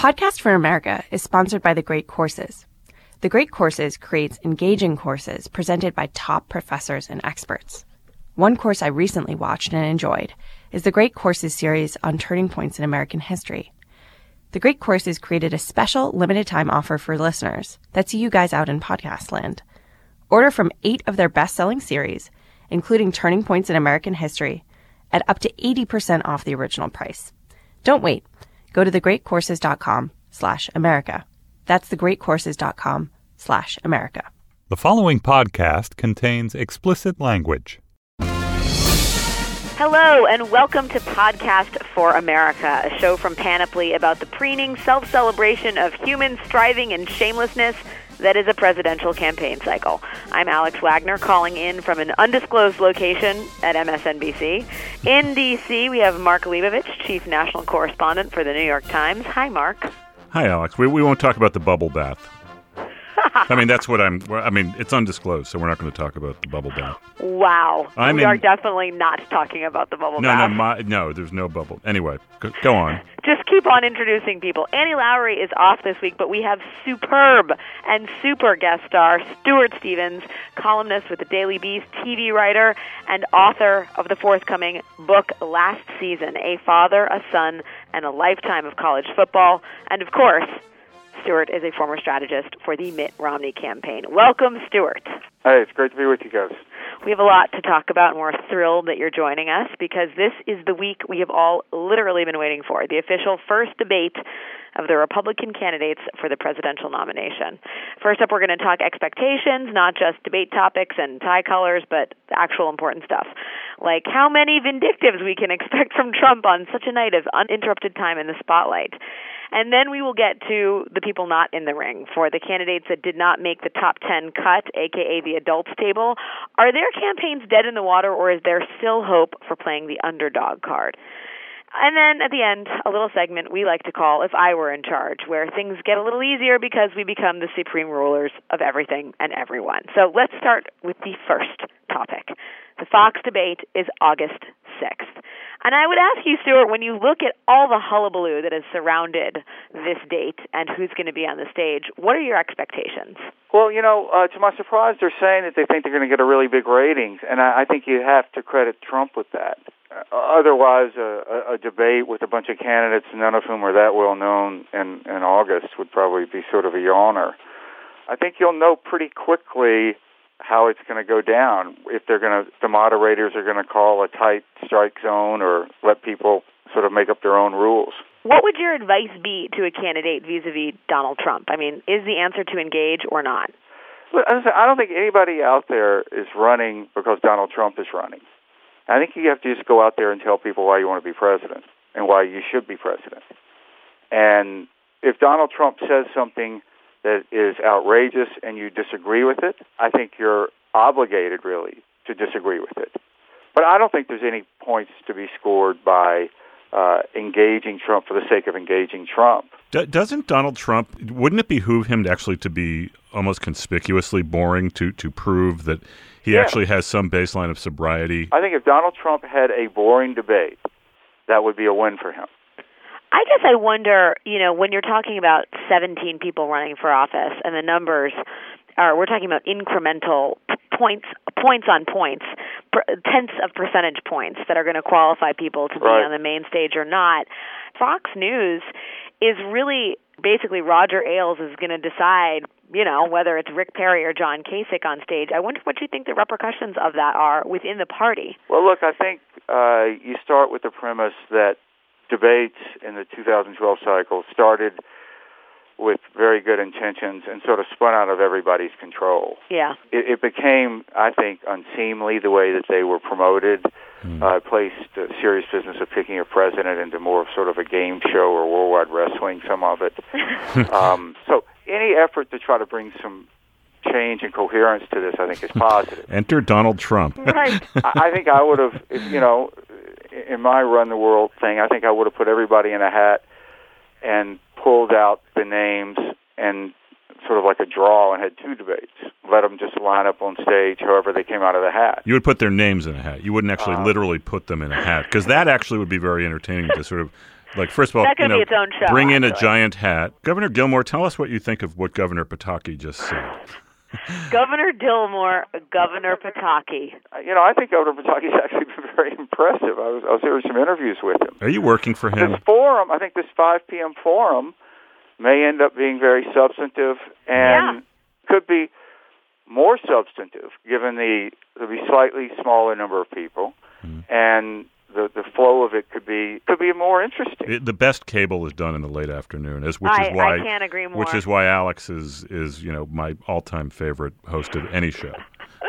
Podcast for America is sponsored by The Great Courses. The Great Courses creates engaging courses presented by top professors and experts. One course I recently watched and enjoyed is the Great Courses series on turning points in American history. The Great Courses created a special limited time offer for listeners that's you guys out in podcast land. Order from eight of their best selling series, including Turning Points in American History, at up to 80% off the original price. Don't wait. Go to thegreatcourses.com slash America. That's thegreatcourses.com slash America. The following podcast contains explicit language. Hello, and welcome to Podcast for America, a show from Panoply about the preening self celebration of human striving and shamelessness that is a presidential campaign cycle. I'm Alex Wagner calling in from an undisclosed location at MSNBC. In D.C., we have Mark Leibovich, Chief National Correspondent for the New York Times. Hi, Mark. Hi, Alex. We, we won't talk about the bubble bath. I mean, that's what I'm. I mean, it's undisclosed, so we're not going to talk about the bubble bath. Wow, I'm we in- are definitely not talking about the bubble No, bath. no, my, no. There's no bubble. Anyway, go, go on. Just keep on introducing people. Annie Lowrey is off this week, but we have superb and super guest star Stuart Stevens, columnist with the Daily Beast, TV writer, and author of the forthcoming book Last Season: A Father, a Son, and a Lifetime of College Football. And of course, Stuart is a former strategist for the Mitt Romney campaign. Welcome, Stuart. Hey, it's great to be with you guys. We have a lot to talk about, and we're thrilled that you're joining us because this is the week we have all literally been waiting for the official first debate of the Republican candidates for the presidential nomination. First up, we're going to talk expectations, not just debate topics and tie colors, but actual important stuff. Like how many vindictives we can expect from Trump on such a night of uninterrupted time in the spotlight. And then we will get to the people not in the ring. For the candidates that did not make the top 10 cut, aka the adults table, are their campaigns dead in the water or is there still hope for playing the underdog card? And then at the end, a little segment we like to call If I Were in Charge, where things get a little easier because we become the supreme rulers of everything and everyone. So let's start with the first topic. The Fox debate is August 6th. And I would ask you, Stuart, when you look at all the hullabaloo that has surrounded this date and who's going to be on the stage, what are your expectations? Well, you know, uh, to my surprise, they're saying that they think they're going to get a really big ratings, and I, I think you have to credit Trump with that. Uh, otherwise, a, a, debate with a bunch of candidates, none of whom are that well known in, in August, would probably be sort of a yawner. I think you'll know pretty quickly how it's going to go down if they're going to the moderators are going to call a tight strike zone or let people sort of make up their own rules. What would your advice be to a candidate vis-a-vis Donald Trump? I mean, is the answer to engage or not? Look, as I said, I don't think anybody out there is running because Donald Trump is running. I think you have to just go out there and tell people why you want to be president and why you should be president. And if Donald Trump says something that is outrageous and you disagree with it, I think you're obligated really to disagree with it. But I don't think there's any points to be scored by uh, engaging Trump for the sake of engaging Trump. D- doesn't Donald Trump? Wouldn't it behoove him to actually to be almost conspicuously boring to to prove that he Yeah. actually has some baseline of sobriety? I think if Donald Trump had a boring debate, that would be a win for him. I guess I wonder, you know, when you're talking about 17 people running for office and the numbers are, we're talking about incremental p- points, points on points, per, tenths of percentage points that are going to qualify people to be Right. on the main stage or not. Fox News is really basically Roger Ailes is going to decide, you know, whether it's Rick Perry or John Kasich on stage. I wonder what you think the repercussions of that are within the party. Well, look, I think uh, you start with the premise that debates in the 2012 cycle started with very good intentions and sort of spun out of everybody's control. Yeah. It, it became, I think, unseemly the way that they were promoted. Uh, placed the serious business of picking a president into more of sort of a game show or worldwide wrestling, some of it. um, so any effort to try to bring some change and coherence to this, I think, is positive. Enter Donald Trump. Right. I I think I would have, if, you know, in my run the world thing, I think I would have put everybody in a hat and pulled out the names and sort of like a draw and had two debates. Let them just line up on stage however they came out of the hat. You would put their names in a hat. You wouldn't actually Uh, literally put them in a hat because that actually would be very entertaining to sort of Like, first of all, That could you know, be its own show, bring in a giant hat. Governor Gilmore, tell us what you think of what Governor Pataki just said. Governor Dillmore, Governor Pataki. You know, I think Governor Pataki's actually been very impressive. I was, I was hearing some interviews with him. Are you working for him? This forum, I think this 5 p.m. forum may end up being very substantive and Yeah. could be more substantive given the there'll be slightly smaller number of people hmm. and the the flow of it could be could be more interesting. It- the best cable is done in the late afternoon, as which I- is why I can't agree more. Which is why Alex is is you know my all time favorite host of any show.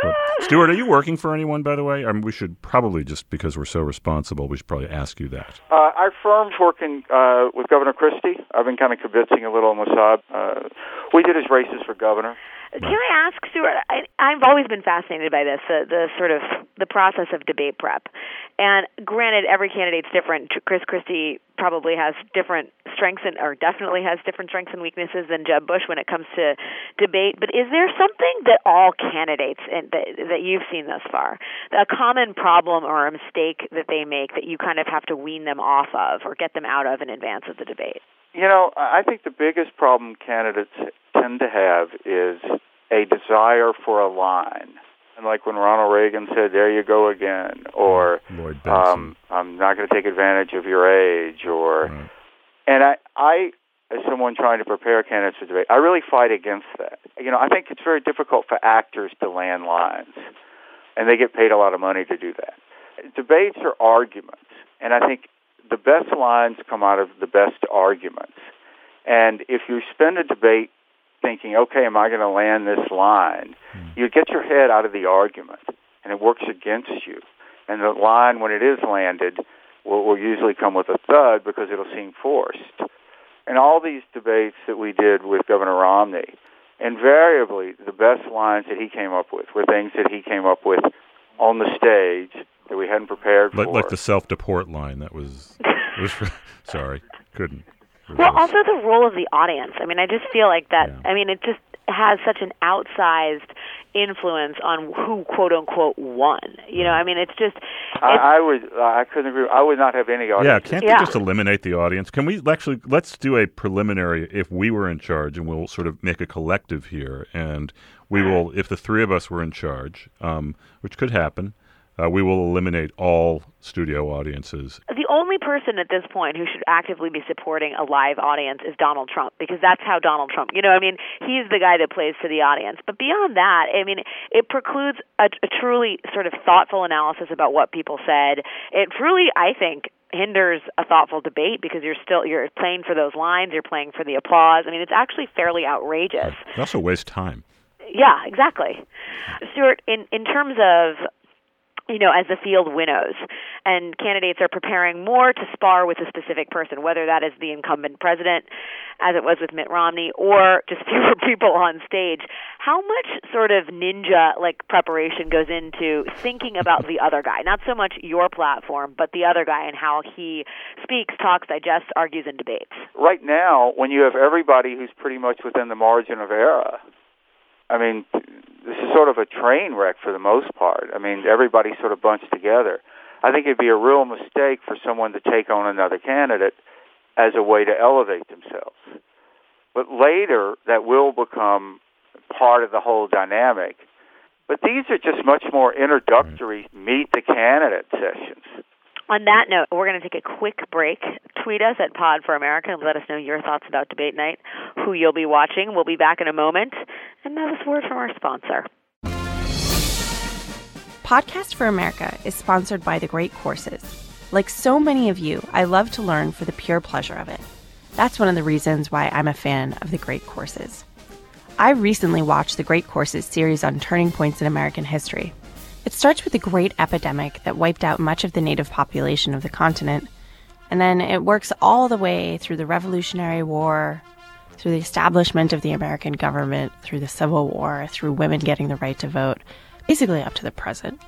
But, Stuart, are you working for anyone, by the way? I mean, we should probably just because we're so responsible, we should probably ask you that. Uh, our firm's working uh, with Governor Christie. I've been kind of convincing a little on Mossad. Uh, we did his races for governor. Can I ask, Stuart? I, I've always been fascinated by this, the, the sort of the process of debate prep. And granted, every candidate's different. Chris Christie probably has different strengths and, or definitely has different strengths and weaknesses than Jeb Bush when it comes to debate. But is there something that all candidates in, that, that you've seen thus far, a common problem or a mistake that they make that you kind of have to wean them off of or get them out of in advance of the debate? You know, I think the biggest problem candidates tend to have is a desire for a line. And like when Ronald Reagan said, "There you go again," or um, "I'm not going to take advantage of your age," or Right. and I, I, as someone trying to prepare candidates for debate, I really fight against that. You know, I think it's very difficult for actors to land lines, and they get paid a lot of money to do that. Debates are arguments, and I think the best lines come out of the best arguments. And if you spend a debate thinking, okay, am I going to land this line? Hmm. You get your head out of the argument, and it works against you. And the line, when it is landed, will, will usually come with a thud because it'll seem forced. And all these debates that we did with Governor Romney, invariably the best lines that he came up with were things that he came up with on the stage that we hadn't prepared like for. like the self deport line that was was sorry couldn't. Well, also the role of the audience. I mean, I just feel like that. Yeah. I mean, it just has such an outsized influence on who quote unquote won. You know, I mean, it's just. It's, I, I would, I couldn't agree. I would not have any audience. Yeah, can't Yeah. they just eliminate the audience? Can we actually let's do a preliminary if we were in charge and we'll sort of make a collective here and we will if the three of us were in charge, um, which could happen, uh, we will eliminate all studio audiences. the only person at this point who should actively be supporting a live audience is Donald Trump because that's how Donald Trump, you know, I mean, he's the guy that plays to the audience. But beyond that, I mean, it precludes a, a truly sort of thoughtful analysis about what people said. It truly, I think, hinders a thoughtful debate because you're still you're playing for those lines, you're playing for the applause. I mean, it's actually fairly outrageous. It also wastes time. Yeah, exactly. Stuart, in in terms of you know, as the field winnows, and candidates are preparing more to spar with a specific person, whether that is the incumbent president, as it was with Mitt Romney, or just fewer people on stage. How much sort of ninja like preparation goes into thinking about the other guy? Not so much your platform, but the other guy and how he speaks, talks, digests, argues, and debates. right now, when you have everybody who's pretty much within the margin of error, I mean, this is sort of a train wreck for the most part. I mean, everybody's sort of bunched together. I think it'd be a real mistake for someone to take on another candidate as a way to elevate themselves. But later, that will become part of the whole dynamic. But these are just much more introductory meet the candidate sessions. On that note, we're going to take a quick break. Tweet us at Pod for America and let us know your thoughts about debate night, who you'll be watching. We'll be back in a moment. And now this word from our sponsor. Podcast for America is sponsored by The Great Courses. Like so many of you, I love to learn for the pure pleasure of it. That's one of the reasons why I'm a fan of The Great Courses. I recently watched the Great Courses series on turning points in American history. It starts with a great epidemic that wiped out much of the native population of the continent, and then it works all the way through the Revolutionary War, through the establishment of the American government, through the Civil War, through women getting the right to vote, basically up to the present.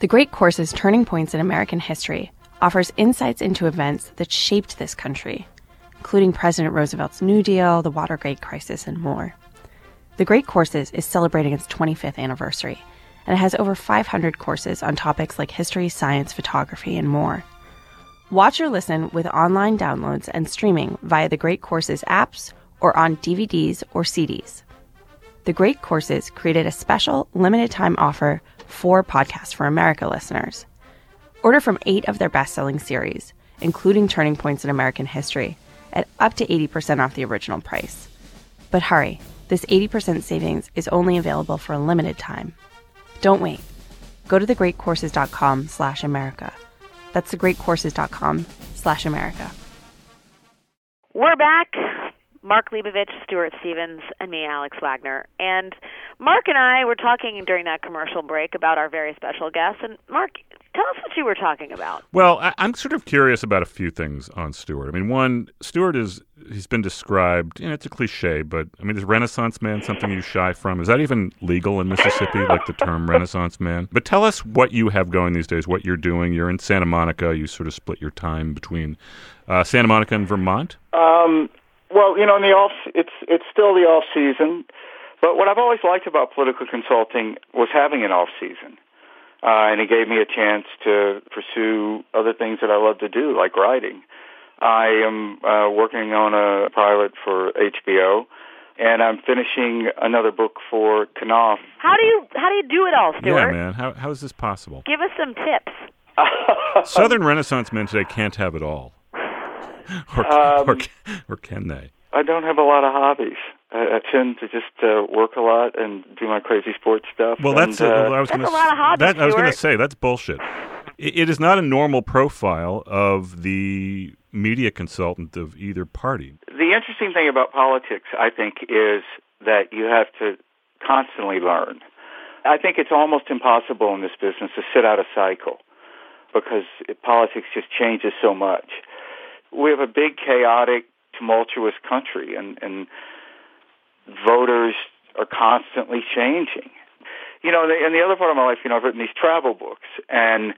The Great Courses Turning Points in American History offers insights into events that shaped this country, including President Roosevelt's New Deal, the Watergate crisis, and more. The Great Courses is celebrating its 25th anniversary, and it has over 500 courses on topics like history, science, photography, and more. Watch or listen with online downloads and streaming via the Great Courses apps or on DVDs or CDs. The Great Courses created a special limited time offer for Podcast for America listeners. Order from eight of their best selling series, including Turning Points in American History, at up to 80% off the original price. But hurry, this 80% savings is only available for a limited time. Don't wait. Go to thegreatcourses.com slash America. That's thegreatcourses.com slash America. We're back. Mark Leibovich, Stuart Stevens, and me, Alex Wagner. And Mark and I were talking during that commercial break about our very special guest. And Mark, tell us what you were talking about. Well, I, am sort of curious about a few things on Stuart. I mean, one, Stuart is he's been described. You know, it's a cliche, but I mean, is Renaissance man something you shy from? Is that even legal in Mississippi, like the term Renaissance man? But tell us what you have going these days. What you're doing. You're in Santa Monica. You sort of split your time between uh, Santa Monica and Vermont. Um, well, you know, in the off, it's it's still the off season. But what I've always liked about political consulting was having an off season. Uh, and it gave me a chance to pursue other things that I love to do, like writing. I am uh, working on a pilot for HBO, and I'm finishing another book for Knopf. How do you how do you do it all, Stuart? Yeah, man. How how is this possible? Give us some tips. Southern Renaissance men today can't have it all, or, um, or, or can they? I don't have a lot of hobbies. I, I tend to just uh, work a lot and do my crazy sports stuff. Well, that's and, uh, uh, I was that's gonna, a lot of hobbies. That, I was going to say that's bullshit. It, it is not a normal profile of the media consultant of either party. The interesting thing about politics, I think, is that you have to constantly learn. I think it's almost impossible in this business to sit out a cycle because it, politics just changes so much. We have a big, chaotic, tumultuous country, and, and voters are constantly changing. You know, and the other part of my life, you know, I've written these travel books, and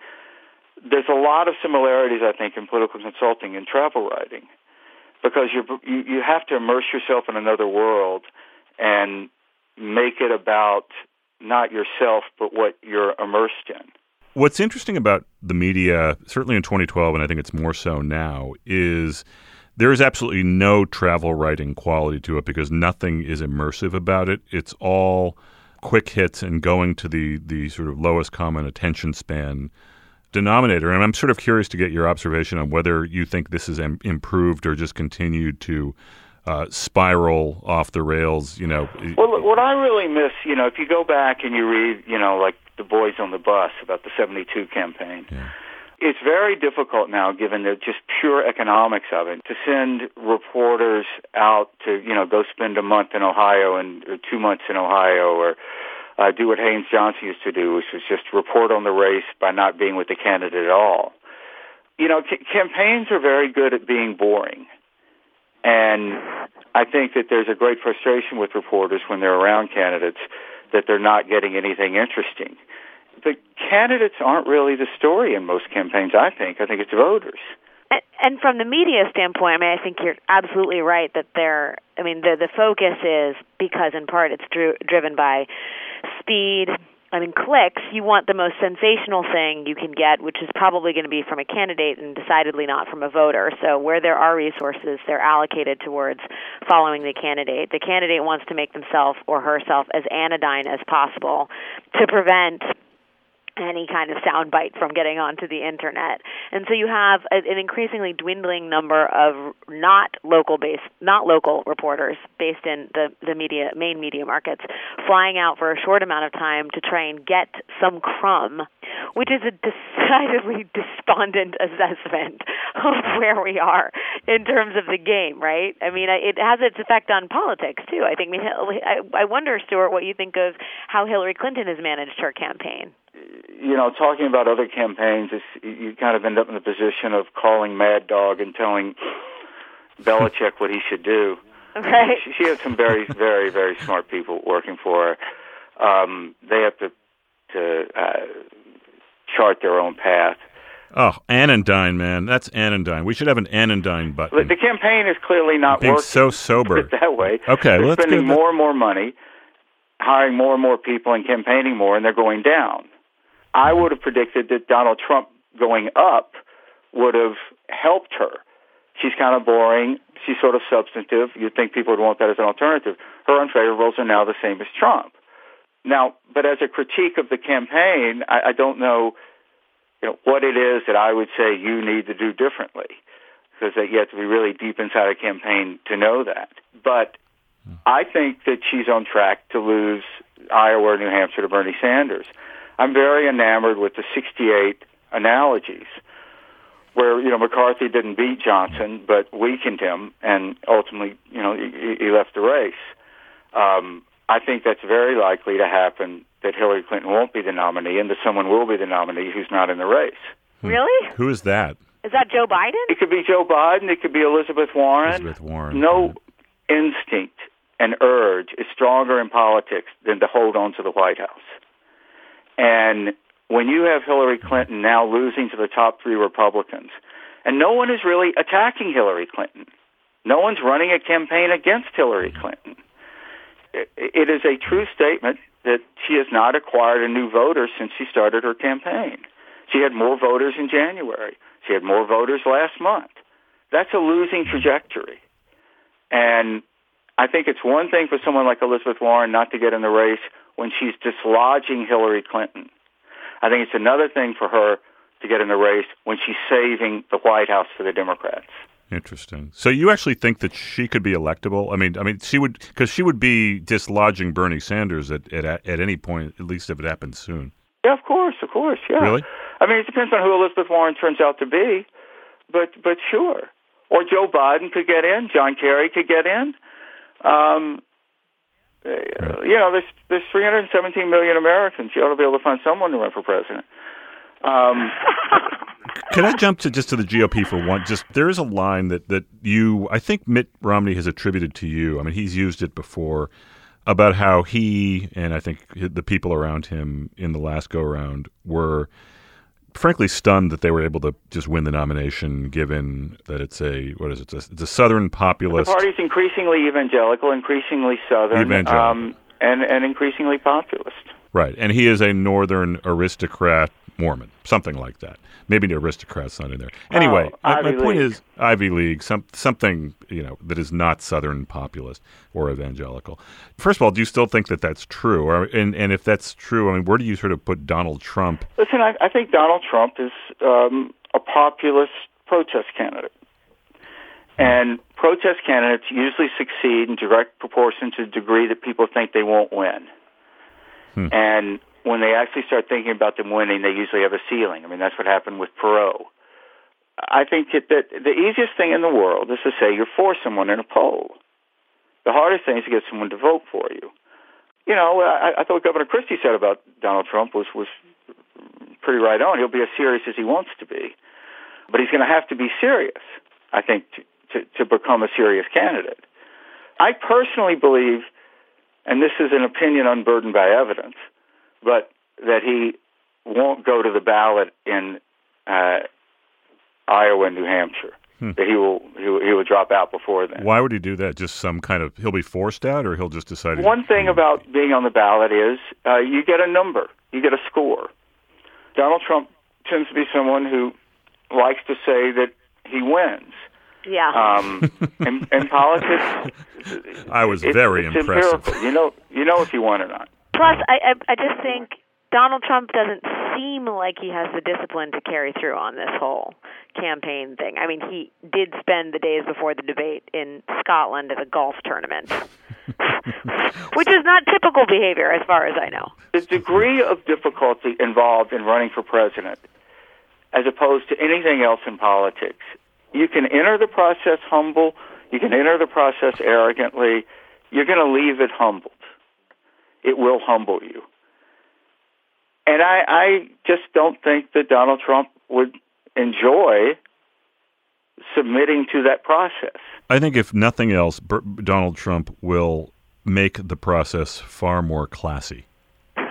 there's a lot of similarities, I think, in political consulting and travel writing, because you you have to immerse yourself in another world and make it about not yourself, but what you're immersed in. What's interesting about the media, certainly in 2012, and I think it's more so now, is there is absolutely no travel writing quality to it because nothing is immersive about it. It's all quick hits and going to the the sort of lowest common attention span denominator. And I'm sort of curious to get your observation on whether you think this has Im- improved or just continued to uh, spiral off the rails. You know, well, what I really miss, you know, if you go back and you read, you know, like the Boys on the Bus about the '72 campaign. Yeah it's very difficult now, given the just pure economics of it, to send reporters out to, you know, go spend a month in Ohio and or two months in Ohio, or uh, do what Haynes Johnson used to do, which was just report on the race by not being with the candidate at all. You know, c- campaigns are very good at being boring, and I think that there's a great frustration with reporters when they're around candidates that they're not getting anything interesting the candidates aren't really the story in most campaigns. I think. I think it's voters. And, and from the media standpoint, I mean, I think you're absolutely right that they're. I mean, the the focus is because in part it's dri- driven by speed. I mean, clicks. You want the most sensational thing you can get, which is probably going to be from a candidate and decidedly not from a voter. So, where there are resources, they're allocated towards following the candidate. The candidate wants to make themselves or herself as anodyne as possible to prevent any kind of soundbite from getting onto the internet. And so you have a, an increasingly dwindling number of not local based not local reporters based in the the media main media markets flying out for a short amount of time to try and get some crumb, which is a decidedly despondent assessment of where we are in terms of the game, right? I mean, it has its effect on politics too. I think I I wonder Stuart what you think of how Hillary Clinton has managed her campaign you know, talking about other campaigns, it's, you kind of end up in the position of calling Mad Dog and telling Belichick what he should do. Right. She, she has some very, very, very smart people working for her. Um, they have to to uh, chart their own path. Oh, anodyne, man, that's anodyne. We should have an anodyne button. The campaign is clearly not Being working. so sober that way. Okay, they're let's spending more and more money, hiring more and more people, and campaigning more, and they're going down. I would have predicted that Donald Trump going up would have helped her. She's kind of boring. She's sort of substantive. You'd think people would want that as an alternative. Her unfavorables are now the same as Trump. Now, but as a critique of the campaign, I, I don't know, you know, what it is that I would say you need to do differently, because you have to be really deep inside a campaign to know that. But hmm. I think that she's on track to lose Iowa or New Hampshire to Bernie Sanders. I'm very enamored with the 68 analogies where you know McCarthy didn't beat Johnson but weakened him and ultimately you know he, he left the race. Um, I think that's very likely to happen that Hillary Clinton won't be the nominee and that someone will be the nominee who's not in the race. Really? Who is that? Is that Joe Biden? It could be Joe Biden. It could be Elizabeth Warren. Elizabeth Warren. No instinct and urge is stronger in politics than to hold on to the White House. And when you have Hillary Clinton now losing to the top three Republicans, and no one is really attacking Hillary Clinton, no one's running a campaign against Hillary Clinton. It is a true statement that she has not acquired a new voter since she started her campaign. She had more voters in January. She had more voters last month. That's a losing trajectory. And I think it's one thing for someone like Elizabeth Warren not to get in the race when she's dislodging Hillary Clinton. I think it's another thing for her to get in the race when she's saving the White House for the Democrats. Interesting. So you actually think that she could be electable? I mean, I mean, she would because she would be dislodging Bernie Sanders at, at at any point, at least if it happens soon. Yeah, of course, of course, yeah. Really? I mean, it depends on who Elizabeth Warren turns out to be, but but sure. Or Joe Biden could get in. John Kerry could get in. Um, uh, you know, there's there's 317 million Americans. You ought to be able to find someone to run for president. Um, Can I jump to just to the GOP for one? Just there is a line that that you, I think Mitt Romney has attributed to you. I mean, he's used it before about how he and I think the people around him in the last go around were frankly stunned that they were able to just win the nomination, given that it's a what is it? It's a, it's a southern populist. The party's increasingly evangelical, increasingly southern, evangelical. Um, and and increasingly populist. Right, and he is a northern aristocrat Mormon, something like that. Maybe the aristocrat's not in there. Anyway, oh, my, my point is Ivy League, some, something you know that is not Southern populist or evangelical. First of all, do you still think that that's true? Or and and if that's true, I mean, where do you sort of put Donald Trump? Listen, I, I think Donald Trump is um, a populist protest candidate. And protest candidates usually succeed in direct proportion to the degree that people think they won't win. Hmm. And when they actually start thinking about them winning, they usually have a ceiling. I mean, that's what happened with Perot. I think that, the easiest thing in the world is to say you're for someone in a poll. The hardest thing is to get someone to vote for you. You know, I, I thought what Governor Christie said about Donald Trump was was pretty right on. He'll be as serious as he wants to be, but he's going to have to be serious. I think to, to, to become a serious candidate. I personally believe, and this is an opinion unburdened by evidence, but that he won't go to the ballot in uh, Iowa and New Hampshire. Hmm. That he will, he will he will drop out before then. Why would he do that? Just some kind of he'll be forced out, or he'll just decide. he- One thing about being on the ballot is uh, you get a number, you get a score. Donald Trump tends to be someone who likes to say that he wins. Yeah. Um, in, in politics, I was it- very it's impressive. empirical. You know, you know if you won or not. Plus, I, I I just think Donald Trump doesn't seem like he has the discipline to carry through on this whole campaign thing. I mean, he did spend the days before the debate in Scotland at a golf tournament, which is not typical behavior as far as I know. the degree of difficulty involved in running for president, as opposed to anything else in politics, you can enter the process humble, you can enter the process arrogantly, you're going to leave it humbled. It will humble you. And I, I just don't think that Donald Trump would enjoy submitting to that process. I think if nothing else, Ber- Donald Trump will make the process far more classy.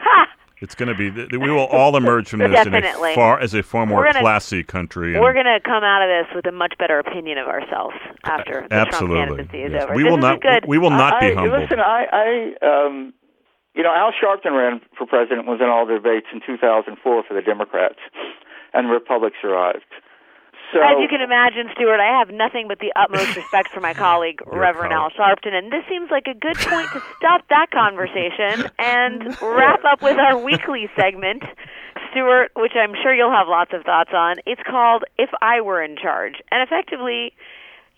It's going to be. We will all emerge from this in Definitely. a far as a far more gonna- classy country. and- We're going to come out of this with a much better opinion of ourselves after the Absolutely. Trump candidacy is Yes. over. We this will is not. good. We will not be I, humbled. Listen, I, I, um, you know, Al Sharpton ran for president, was in all the debates in 2004 for the Democrats, and the Republic survived. So, As you can imagine, Stuart, I have nothing but the utmost respect for my colleague, Reverend Al Sharpton, and this seems like a good point to stop that conversation and wrap up with our weekly segment, Stuart, which I'm sure you'll have lots of thoughts on. It's called If I Were in Charge. And effectively,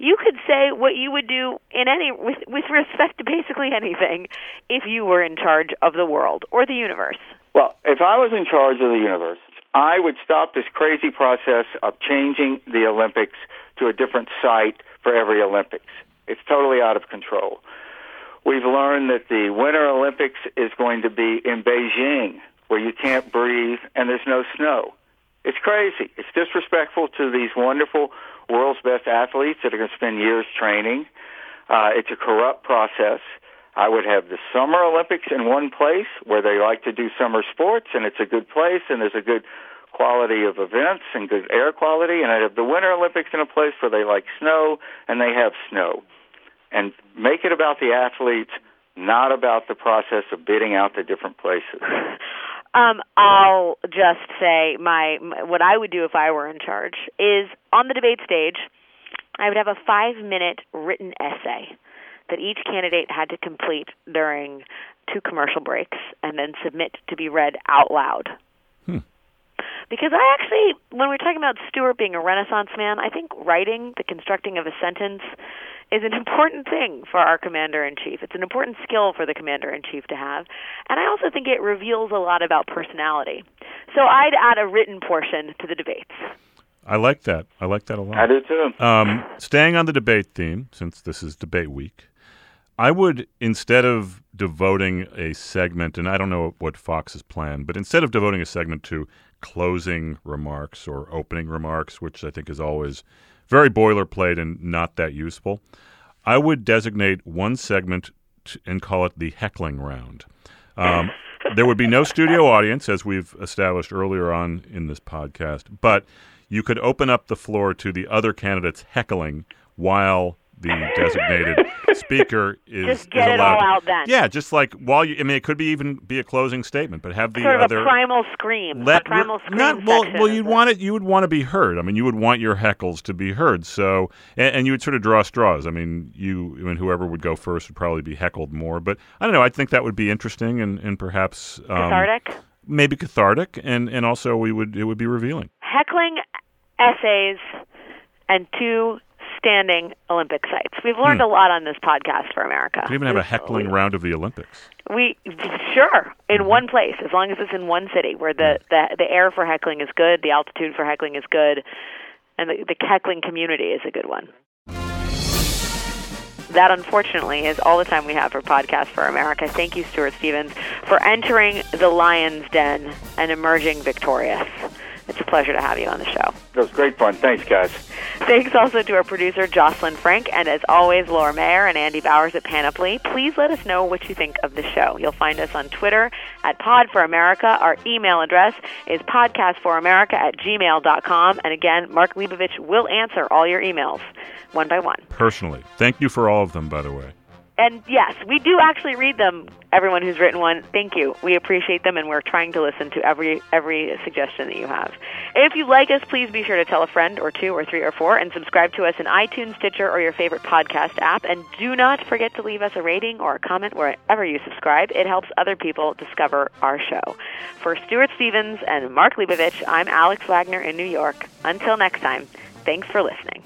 you could say what you would do in any with, with respect to basically anything if you were in charge of the world or the universe. Well, if I was in charge of the universe, I would stop this crazy process of changing the Olympics to a different site for every Olympics. It's totally out of control. We've learned that the Winter Olympics is going to be in Beijing, where you can't breathe and there's no snow. It's crazy. It's disrespectful to these wonderful world's best athletes that are going to spend years training. Uh, it's a corrupt process. I would have the Summer Olympics in one place where they like to do summer sports, and it's a good place, and there's a good quality of events and good air quality. And I'd have the Winter Olympics in a place where they like snow, and they have snow. And make it about the athletes, not about the process of bidding out the different places. Um, I'll just say my, my what I would do if I were in charge is on the debate stage, I would have a five minute written essay that each candidate had to complete during two commercial breaks and then submit to be read out loud. Hmm. Because I actually, when we're talking about Stuart being a Renaissance man, I think writing, the constructing of a sentence, is an important thing for our commander in chief. It's an important skill for the commander in chief to have. And I also think it reveals a lot about personality. So I'd add a written portion to the debates. I like that. I like that a lot. I do too. Um, staying on the debate theme, since this is debate week, I would instead of devoting a segment, and I don't know what Fox's plan, but instead of devoting a segment to closing remarks or opening remarks, which I think is always very boilerplate and not that useful, I would designate one segment to, and call it the heckling round. Um, there would be no studio audience, as we've established earlier on in this podcast, but you could open up the floor to the other candidates heckling while the designated speaker is, Just is it allowed all out then. Yeah, just like while you, I mean, it could be even be a closing statement, but have the sort of other a primal scream. let a primal scream not well, well you'd want it you would want to be heard i mean you would want your heckles to be heard so and, and you would sort of draw straws i mean you I mean whoever would go first would probably be heckled more but i don't know i think that would be interesting and and perhaps um, cathartic. maybe cathartic and and also we would it would be revealing Heckling essays and two standing Olympic sites. We've learned Hmm. a lot on this podcast for America. We even have a This- heckling round of the olympics We sure in Mm-hmm. one place as long as it's in one city where the the the air for heckling is good, the altitude for heckling is good, and the the heckling community is a good one. That unfortunately is all the time we have for Podcast for America. Thank you, Stuart Stevens, for entering the lion's den and emerging victorious. It's a pleasure to have you on the show. It was great fun. Thanks, guys. Thanks also to our producer, Jocelyn Frank, and as always, Laura Mayer and Andy Bowers at Panoply. Please let us know what you think of the show. You'll find us on Twitter at Pod for America. Our email address is podcastforamerica at gmail.com. And again, Mark Leibovich will answer all your emails one by one. personally thank you for all of them by the way And yes, we do actually read them. Everyone who's written one, thank you. We appreciate them, and we're trying to listen to every every suggestion that you have. If you like us, please be sure to tell a friend or two or three or four, and subscribe to us in iTunes, Stitcher, or your favorite podcast app. And do not forget to leave us a rating or a comment wherever you subscribe. It helps other people discover our show. For Stuart Stevens and Mark Leibovich, I'm Alex Wagner in New York. Until next time, thanks for listening.